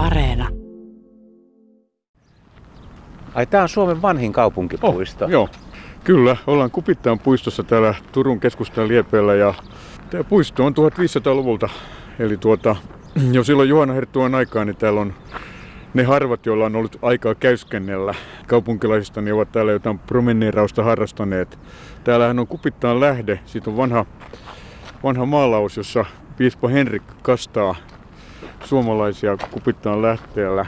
Areena. Ai tää on Suomen vanhin kaupunkipuisto. Oh, joo, kyllä. Ollaan Kupittaan puistossa täällä Turun keskustan liepeellä ja tämä puisto on 1500-luvulta. Eli tuota, jo silloin Juhana Herttuan aikaan niin täällä on ne harvat, joilla on ollut aikaa käyskennellä kaupunkilaisista, niin ovat täällä jotain promeneerausta harrastaneet. Täällähän on Kupittaan lähde. Siitä on vanha, vanha maalaus, jossa piispa Henrik kastaa suomalaisia Kupittaan lähteellä.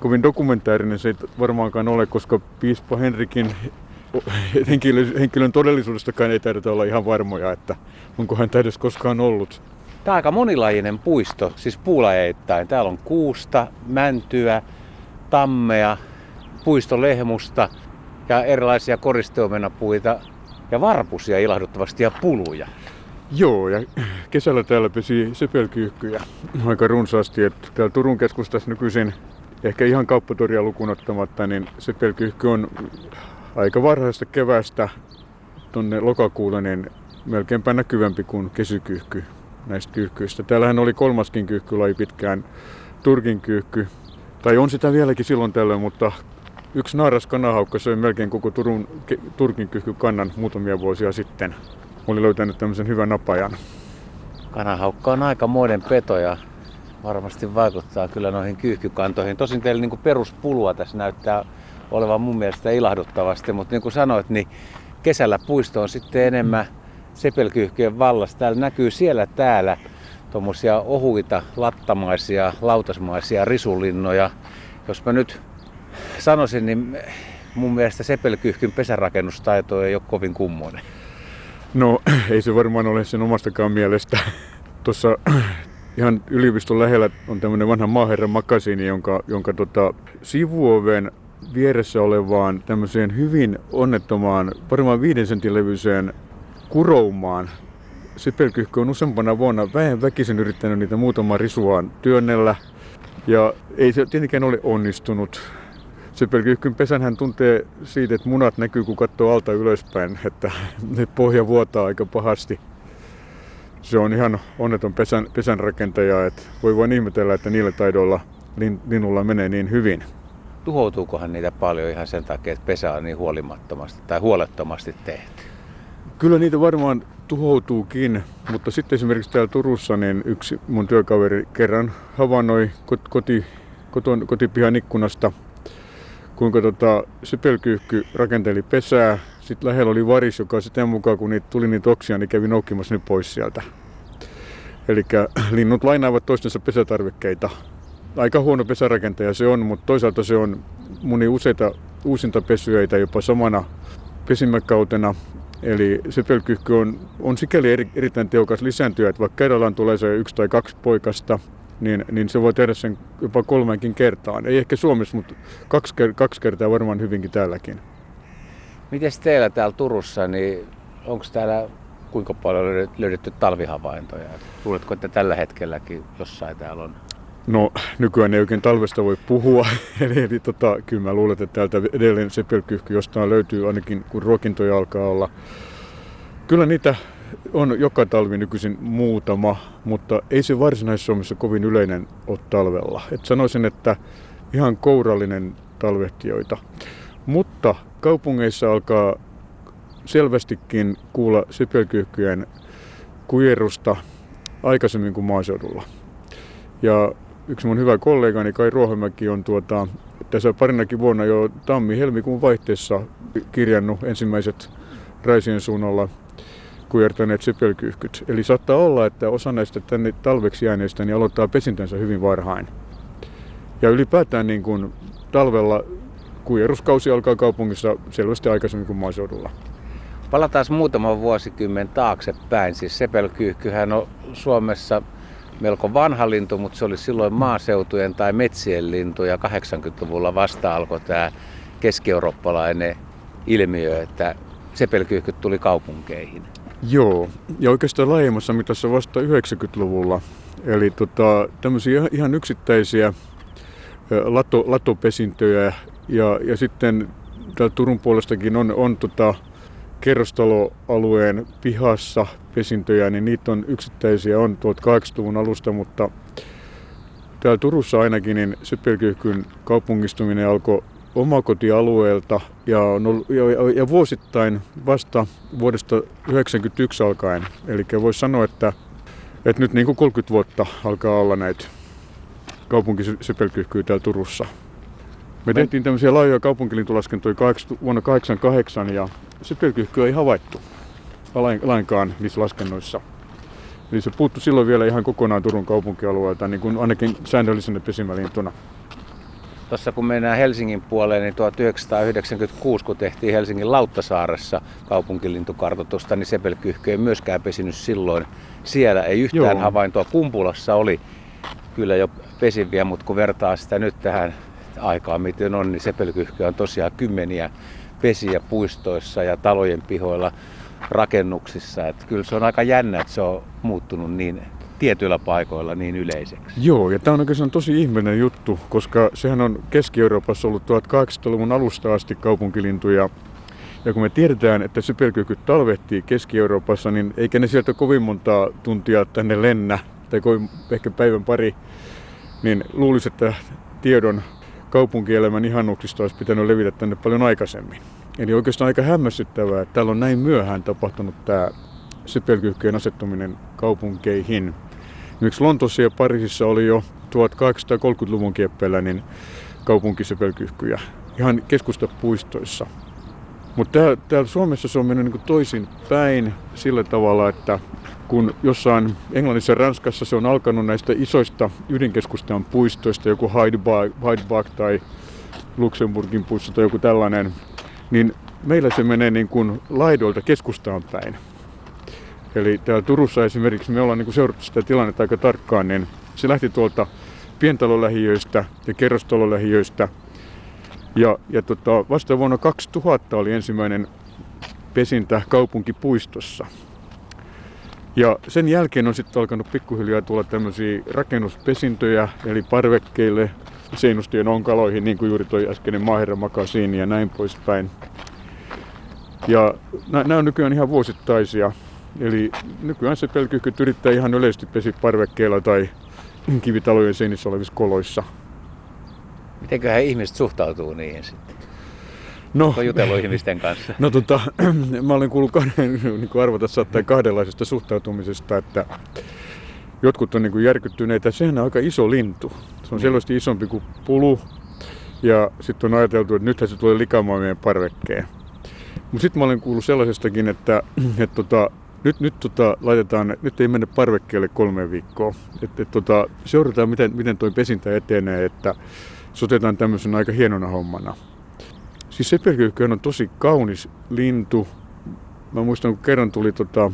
Kovin dokumentaarinen se ei varmaankaan ole, koska piispa Henrikin henkilön, henkilön todellisuudestakaan ei taidetä olla ihan varmoja, että onko hän edes koskaan ollut. Tämä on aika monilajinen puisto, siis puulajeittain. Täällä on kuusta, mäntyä, tammea, puistolehmusta ja erilaisia koristeomenapuita ja varpusia ilahduttavasti ja puluja. Joo, ja kesällä täällä pesi sepelkyyhkyjä aika runsaasti. Että täällä Turun keskustassa nykyisin, ehkä ihan kauppatoria lukuun ottamatta, niin sepelkyyhky on aika varhaista kevästä tuonne lokakuulle, niin melkeinpä näkyvämpi kuin kesykyyhky näistä kyyhkyistä. Täällähän oli kolmaskin kyyhkylaji pitkään, turkin kyyhky. Tai on sitä vieläkin silloin tällöin, mutta yksi naaras kanahaukka söi melkein koko Turun, turkin kyyhkykannan muutamia vuosia sitten. Oli löytänyt tämmöisen hyvän napajan. Kanahaukka on aika muoden peto ja varmasti vaikuttaa kyllä noihin kyyhkykantoihin. Tosin teillä niin peruspulua tässä näyttää olevan mun mielestä ilahduttavasti, mutta niin kuin sanoit, niin kesällä puisto on sitten enemmän sepelkyyhkyjen vallassa. Täällä näkyy siellä täällä tuommoisia ohuita, lattamaisia, lautasmaisia risulinnoja. Jos mä nyt sanoisin, niin mun mielestä sepelkyyhkyn pesärakennustaito ei ole kovin kummoinen. No ei se varmaan ole sen omastakaan mielestä. Tuossa ihan yliopiston lähellä on tämmöinen vanha maaherran makasiini, jonka, jonka tota, sivuoven vieressä olevaan tämmöiseen hyvin onnettomaan, varmaan viiden sentin levyiseen kuroumaan. Sipelkyhkö on useampana vuonna vähän väkisin yrittänyt niitä muutamaa risuaan työnnellä. Ja ei se tietenkään ole onnistunut. Sipelkyhkyn pesän hän tuntee siitä, että munat näkyy kun katsoo alta ylöspäin, että ne pohja vuotaa aika pahasti. Se on ihan onneton pesän, pesän rakentaja, että voi vain ihmetellä, että niillä taidoilla lin, linulla menee niin hyvin. Tuhoutuukohan niitä paljon ihan sen takia, että pesä on niin huolimattomasti tai huolettomasti tehty? Kyllä niitä varmaan tuhoutuukin, mutta sitten esimerkiksi täällä Turussa niin yksi mun työkaveri kerran havainnoi koti, koton, kotipihan ikkunasta, kuinka tota, sepelkyyhky rakenteli pesää. Sitten lähellä oli varis, joka sitten mukaan kun niitä tuli niitä oksia, niin kävi noukkimassa ne pois sieltä. Eli linnut lainaavat toistensa pesätarvikkeita. Aika huono pesärakentaja se on, mutta toisaalta se on muni useita uusinta pesyöitä jopa samana pesimäkautena Eli sepelkyhky on, on sikäli eri, erittäin tehokas lisääntyä, että vaikka kerrallaan tulee se yksi tai kaksi poikasta, niin, niin se voi tehdä sen jopa kolmeenkin kertaan. Ei ehkä Suomessa, mutta kaksi, kaksi kertaa varmaan hyvinkin täälläkin. Miten teillä täällä Turussa, niin onko täällä kuinka paljon löydetty talvihavaintoja? Luuletko, että tällä hetkelläkin jossain täällä on No nykyään ei oikein talvesta voi puhua, eli, eli tota, kyllä mä luulen, että täältä edelleen sepelkyhky jostain löytyy ainakin kun ruokintoja alkaa olla. Kyllä niitä on joka talvi nykyisin muutama, mutta ei se Varsinais-Suomessa kovin yleinen ole talvella. Et sanoisin, että ihan kourallinen talvehtijoita. Mutta kaupungeissa alkaa selvästikin kuulla sepelkyhkyjen kujerusta aikaisemmin kuin maaseudulla. Ja yksi mun hyvä kollegani Kai Ruohomäki on tuota, tässä parinakin vuonna jo tammi-helmikuun vaihteessa kirjannut ensimmäiset Raisien suunnalla kujertaneet sepelkyyhkyt. Eli saattaa olla, että osa näistä tänne talveksi jääneistä niin aloittaa pesintänsä hyvin varhain. Ja ylipäätään niin kuin talvella kujeruskausi alkaa kaupungissa selvästi aikaisemmin kuin maaseudulla. Palataan muutama vuosikymmen taaksepäin. Siis sepelkyyhkyhän on Suomessa melko vanha lintu, mutta se oli silloin maaseutujen tai metsien lintu ja 80-luvulla vasta alkoi tämä keski-eurooppalainen ilmiö, että sepelkyyhkyt tuli kaupunkeihin. Joo, ja oikeastaan laajemmassa mitassa vasta 90-luvulla. Eli tota, tämmöisiä ihan yksittäisiä lato, latopesintöjä ja, ja sitten täällä Turun puolestakin on, on tota, kerrostaloalueen pihassa pesintöjä, niin niitä on yksittäisiä on 1800-luvun alusta, mutta täällä Turussa ainakin, niin Sepelkyyhkyn kaupungistuminen alkoi omakotialueelta ja, on ollut, ja, ja vuosittain vasta vuodesta 1991 alkaen. Eli voisi sanoa, että, että nyt niin kuin 30 vuotta alkaa olla näitä kaupunkisepelkyhkyjä täällä Turussa. Me tehtiin tämmöisiä laajoja kaupunkilintulaskentoja vuonna 1988 ja sepelkyhkyä ei havaittu lainkaan niissä laskennoissa. Eli se puuttu silloin vielä ihan kokonaan Turun kaupunkialueelta, niin kuin ainakin säännöllisenä pesimälintuna. Tuossa kun mennään Helsingin puoleen, niin 1996, kun tehtiin Helsingin Lauttasaaressa kaupunkilintukartoitusta, niin sepelkyhky ei myöskään pesinyt silloin. Siellä ei yhtään Joo. havaintoa. Kumpulassa oli kyllä jo pesiviä, mutta kun vertaa sitä nyt tähän aikaan, miten on, niin sepelkyhky on tosiaan kymmeniä pesiä puistoissa ja talojen pihoilla rakennuksissa. Että kyllä se on aika jännä, että se on muuttunut niin tietyillä paikoilla niin yleiseksi. Joo, ja tämä on oikeastaan tosi ihmeellinen juttu, koska sehän on Keski-Euroopassa ollut 1800-luvun alusta asti kaupunkilintuja. Ja kun me tiedetään, että syperkykyt talvehtii Keski-Euroopassa, niin eikä ne sieltä kovin montaa tuntia tänne lennä, tai kovin, ehkä päivän pari, niin luulisi, että tiedon kaupunkielämän ihannuksista olisi pitänyt levitä tänne paljon aikaisemmin. Eli oikeastaan aika hämmästyttävää, että täällä on näin myöhään tapahtunut tämä sepelkyhkyjen asettuminen kaupunkeihin. Esimerkiksi Lontoossa ja Pariisissa oli jo 1830-luvun kieppeillä niin kaupunkisepelkyhkyjä ihan keskustapuistoissa. Mutta täällä, täällä Suomessa se on mennyt niin toisin päin sillä tavalla, että kun jossain Englannissa ja Ranskassa se on alkanut näistä isoista ydinkeskustan puistoista, joku Hyde Park tai Luxemburgin puisto tai joku tällainen, niin meillä se menee niin kuin laidoilta keskustaan päin. Eli täällä Turussa esimerkiksi me ollaan niin seurattu sitä tilannetta aika tarkkaan, niin se lähti tuolta pientalolähiöistä ja kerrostalolähiöistä. Ja, ja tota, vasta vuonna 2000 oli ensimmäinen pesintä kaupunkipuistossa. Ja sen jälkeen on sitten alkanut pikkuhiljaa tulla tämmöisiä rakennuspesintöjä, eli parvekkeille, seinustien onkaloihin, niin kuin juuri toi äskeinen maaherra makasiini ja näin poispäin. Ja nämä on nykyään ihan vuosittaisia. Eli nykyään se pelkyhkyt yrittää ihan yleisesti pesi parvekkeilla tai kivitalojen seinissä olevissa koloissa. Mitenköhän ihmiset suhtautuu niihin sitten? No, Onko jutellut ihmisten kanssa? No tota, mä olen kuullut kahden, niin kuin arvota saattaa kahdenlaisesta suhtautumisesta, että jotkut on niin kuin järkyttyneitä. Sehän on aika iso lintu. Se on niin. selvästi isompi kuin pulu. Ja sitten on ajateltu, että nythän se tulee likaamaan meidän parvekkeen. Mutta sitten mä olen kuullut sellaisestakin, että, että tota, nyt, nyt tota, laitetaan, nyt ei mennä parvekkeelle kolme viikkoa. Et, et, tota, seurataan, miten, miten tuo pesintä etenee, että se otetaan tämmöisen aika hienona hommana. Siis sepelkyyhköhän on tosi kaunis lintu. Mä muistan, kun kerran tuli tota,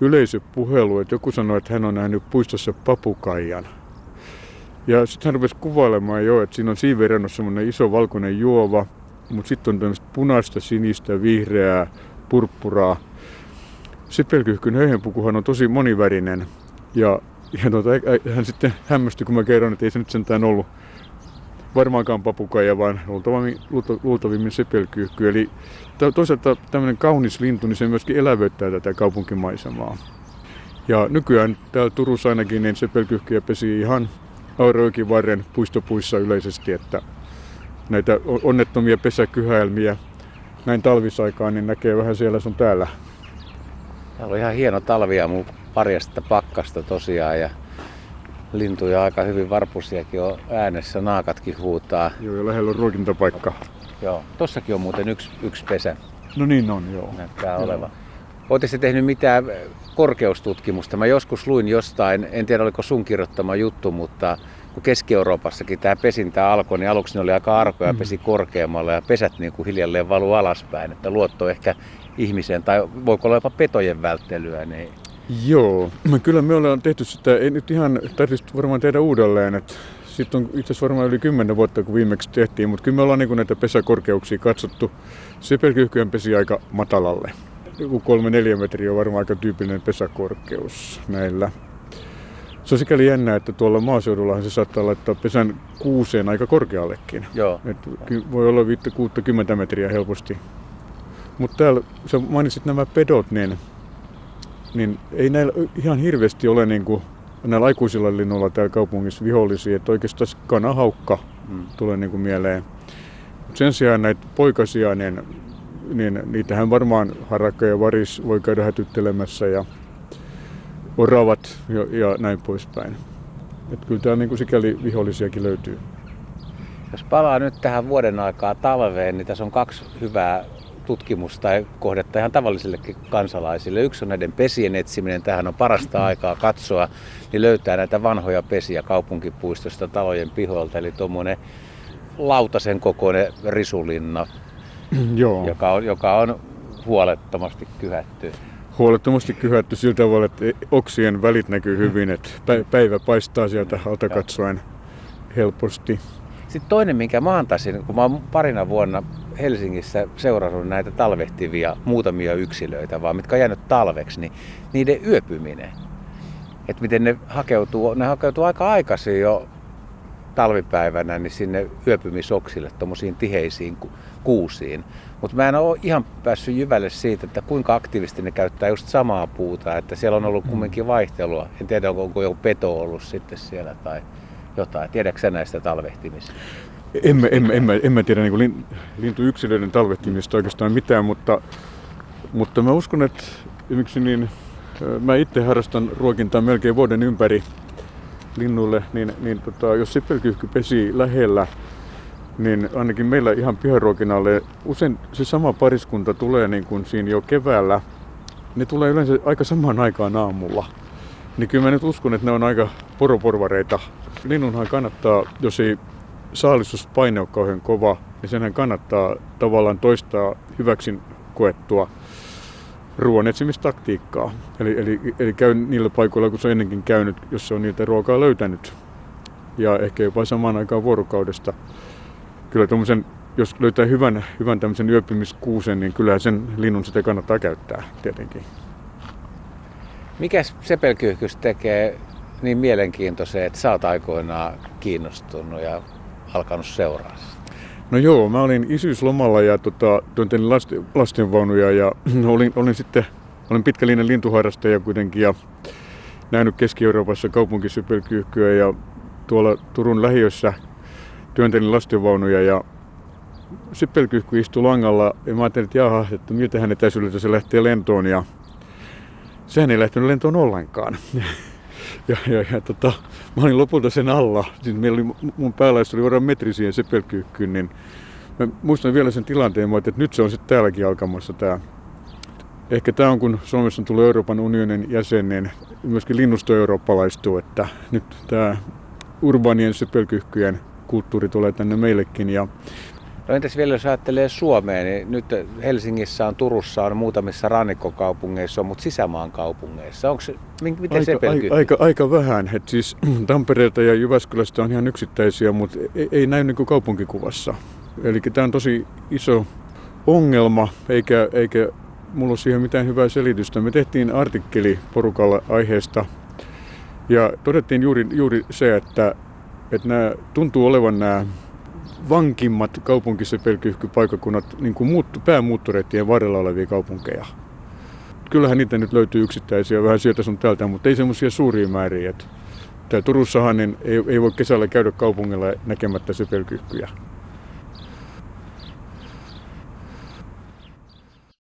yleisöpuhelu, että joku sanoi, että hän on nähnyt puistossa papukaijan. Ja sitten hän rupesi kuvailemaan jo, että siinä on siiverän semmoinen iso valkoinen juova, mutta sitten on tämmöistä punaista, sinistä, vihreää, purppuraa Sipelkyhkyn höyhenpukuhan on tosi monivärinen. Ja, ja tota, hän sitten hämmästyi, kun mä kerron, että ei se nyt sentään ollut varmaankaan papukaija, vaan luultavimmin, luultavimmin sepelkyhky. Eli toisaalta tämmöinen kaunis lintu, niin se myöskin elävöittää tätä kaupunkimaisemaa. Ja nykyään täällä Turussa ainakin niin sepelkyhkyjä pesi ihan Aurajokin varren puistopuissa yleisesti, että näitä onnettomia pesäkyhäilmiä näin talvisaikaan niin näkee vähän siellä sun täällä Täällä on ihan hieno talvia mun parjasta pakkasta tosiaan ja lintuja aika hyvin varpusiakin on äänessä, naakatkin huutaa. Joo, ja lähellä on ruokintapaikka. Joo, tossakin on muuten yksi, yksi pesä. No niin on, joo. Näyttää joo. olevan. Oletteko tehnyt mitään korkeustutkimusta? Mä joskus luin jostain, en tiedä oliko sun kirjoittama juttu, mutta kun Keski-Euroopassakin tämä pesintä alkoi, niin aluksi ne oli aika arkoja, mm. pesi korkeammalla ja pesät niin kuin hiljalleen valu alaspäin. Että luotto ehkä ihmiseen tai voiko olla jopa petojen välttelyä? Niin... Joo, kyllä me ollaan tehty sitä, ei nyt ihan tarvitsisi varmaan tehdä uudelleen, että sitten on itse asiassa varmaan yli 10 vuotta, kun viimeksi tehtiin, mutta kyllä me ollaan niin näitä pesäkorkeuksia katsottu. Sepelkyhkyjen pesi aika matalalle. Joku 3-4 metriä on varmaan aika tyypillinen pesäkorkeus näillä. Se on sikäli jännä, että tuolla maaseudullahan se saattaa laittaa pesän kuuseen aika korkeallekin. Joo. Et voi olla 5-60 metriä helposti mutta täällä, sä mainitsit nämä pedot, niin, niin ei näillä ihan hirveästi ole niin kuin näillä aikuisilla linnuilla täällä kaupungissa vihollisia, että oikeastaan kanahaukka mm. tulee niin kuin mieleen. Mut sen sijaan näitä poikasia, niin, niin niitähän varmaan harakka ja varis voi käydä hätyttelemässä ja oravat ja, ja näin poispäin. Että kyllä täällä niin kuin sikäli vihollisiakin löytyy. Jos palaa nyt tähän vuoden aikaa talveen, niin tässä on kaksi hyvää tutkimusta tai kohdetta ihan tavallisillekin kansalaisille. Yksi on näiden pesien etsiminen. Tähän on parasta aikaa katsoa, niin löytää näitä vanhoja pesiä kaupunkipuistosta, talojen pihoilta. Eli tuommoinen lautasen kokoinen risulinna, Joo. Joka, on, joka on huolettomasti kyhätty. Huolettomasti kyhätty sillä tavalla, että oksien välit näkyy hyvin, että päivä paistaa sieltä alta katsoen helposti. Sitten toinen, minkä mä antaisin, kun mä oon parina vuonna Helsingissä seurannut näitä talvehtivia muutamia yksilöitä, vaan mitkä on jäänyt talveksi, niin niiden yöpyminen. Että miten ne hakeutuu, ne hakeutuu aika aikaisin jo talvipäivänä niin sinne yöpymisoksille, tuommoisiin tiheisiin kuusiin. Mutta mä en ole ihan päässyt jyvälle siitä, että kuinka aktiivisesti ne käyttää just samaa puuta, että siellä on ollut kumminkin vaihtelua. En tiedä, onko, joku peto ollut sitten siellä tai jotain. Tiedätkö näistä talvehtimista? En mä, en, en, en mä tiedä niin lintuyksilöiden talvehtimista oikeastaan mitään, mutta, mutta mä uskon, että miksi niin, mä itse harrastan ruokintaa melkein vuoden ympäri linnuille, niin, niin tota, jos sipelkyyhky pesi lähellä, niin ainakin meillä ihan piharuokinalle usein se sama pariskunta tulee niin kuin siinä jo keväällä. Ne tulee yleensä aika samaan aikaan aamulla. Niin kyllä mä nyt uskon, että ne on aika poroporvareita. Linnunhan kannattaa, jos ei saalistuspaine on kauhean kova, niin senhän kannattaa tavallaan toistaa hyväksin koettua ruoan etsimistaktiikkaa. Eli, eli, eli käy niillä paikoilla, kun se on ennenkin käynyt, jos se on niitä ruokaa löytänyt. Ja ehkä jopa samaan aikaan vuorokaudesta. Kyllä tuommoisen, jos löytää hyvän, hyvän tämmöisen yöpymiskuusen, niin kyllä sen linnun sitä kannattaa käyttää tietenkin. Mikä sepelkyyhkys tekee niin mielenkiintoisen, että sä oot aikoinaan kiinnostunut ja alkanut seuraa? No joo, mä olin isyyslomalla ja tota, työntelin lasten, lastenvaunuja ja olin, olin sitten olen pitkällinen lintuharrastaja kuitenkin ja nähnyt Keski-Euroopassa kaupunkisypelkyyhkyä ja tuolla Turun lähiössä työntelin lastenvaunuja ja syppelkyyhky istui langalla ja mä ajattelin, että jaha, että miltä hänen etäisyydeltä se lähtee lentoon ja sehän ei lähtenyt lentoon ollenkaan. ja, ja, ja tota, mä olin lopulta sen alla. Siis meillä oli, mun päällä oli varmaan metri siihen sepelkyykkyyn, niin mä muistan vielä sen tilanteen, että nyt se on sitten täälläkin alkamassa tämä. Ehkä tämä on, kun Suomessa on tullut Euroopan unionin jäsen, niin myöskin linnusto eurooppalaistuu, että nyt tämä urbaanien sepelkyhkyjen kulttuuri tulee tänne meillekin. Ja No entäs vielä jos ajattelee Suomeen, niin nyt Helsingissä on, Turussa on, muutamissa rannikkokaupungeissa on, mutta sisämaan kaupungeissa. Onko miten aika, se aika, aika, aika vähän. Et siis Tampereelta ja Jyväskylästä on ihan yksittäisiä, mutta ei, ei näy niin kuin kaupunkikuvassa. Eli tämä on tosi iso ongelma, eikä, eikä mulla ole siihen mitään hyvää selitystä. Me tehtiin artikkeli porukalla aiheesta ja todettiin juuri, juuri se, että, että nämä tuntuu olevan nämä vankimmat kaupunkisepelkyhkypaikakunnat niin kuin muut, päämuuttoreittien varrella olevia kaupunkeja. Kyllähän niitä nyt löytyy yksittäisiä vähän sieltä sun täältä, mutta ei semmoisia suuria määriä. Täällä Turussahan niin ei, ei voi kesällä käydä kaupungilla näkemättä sepelkyhkyjä.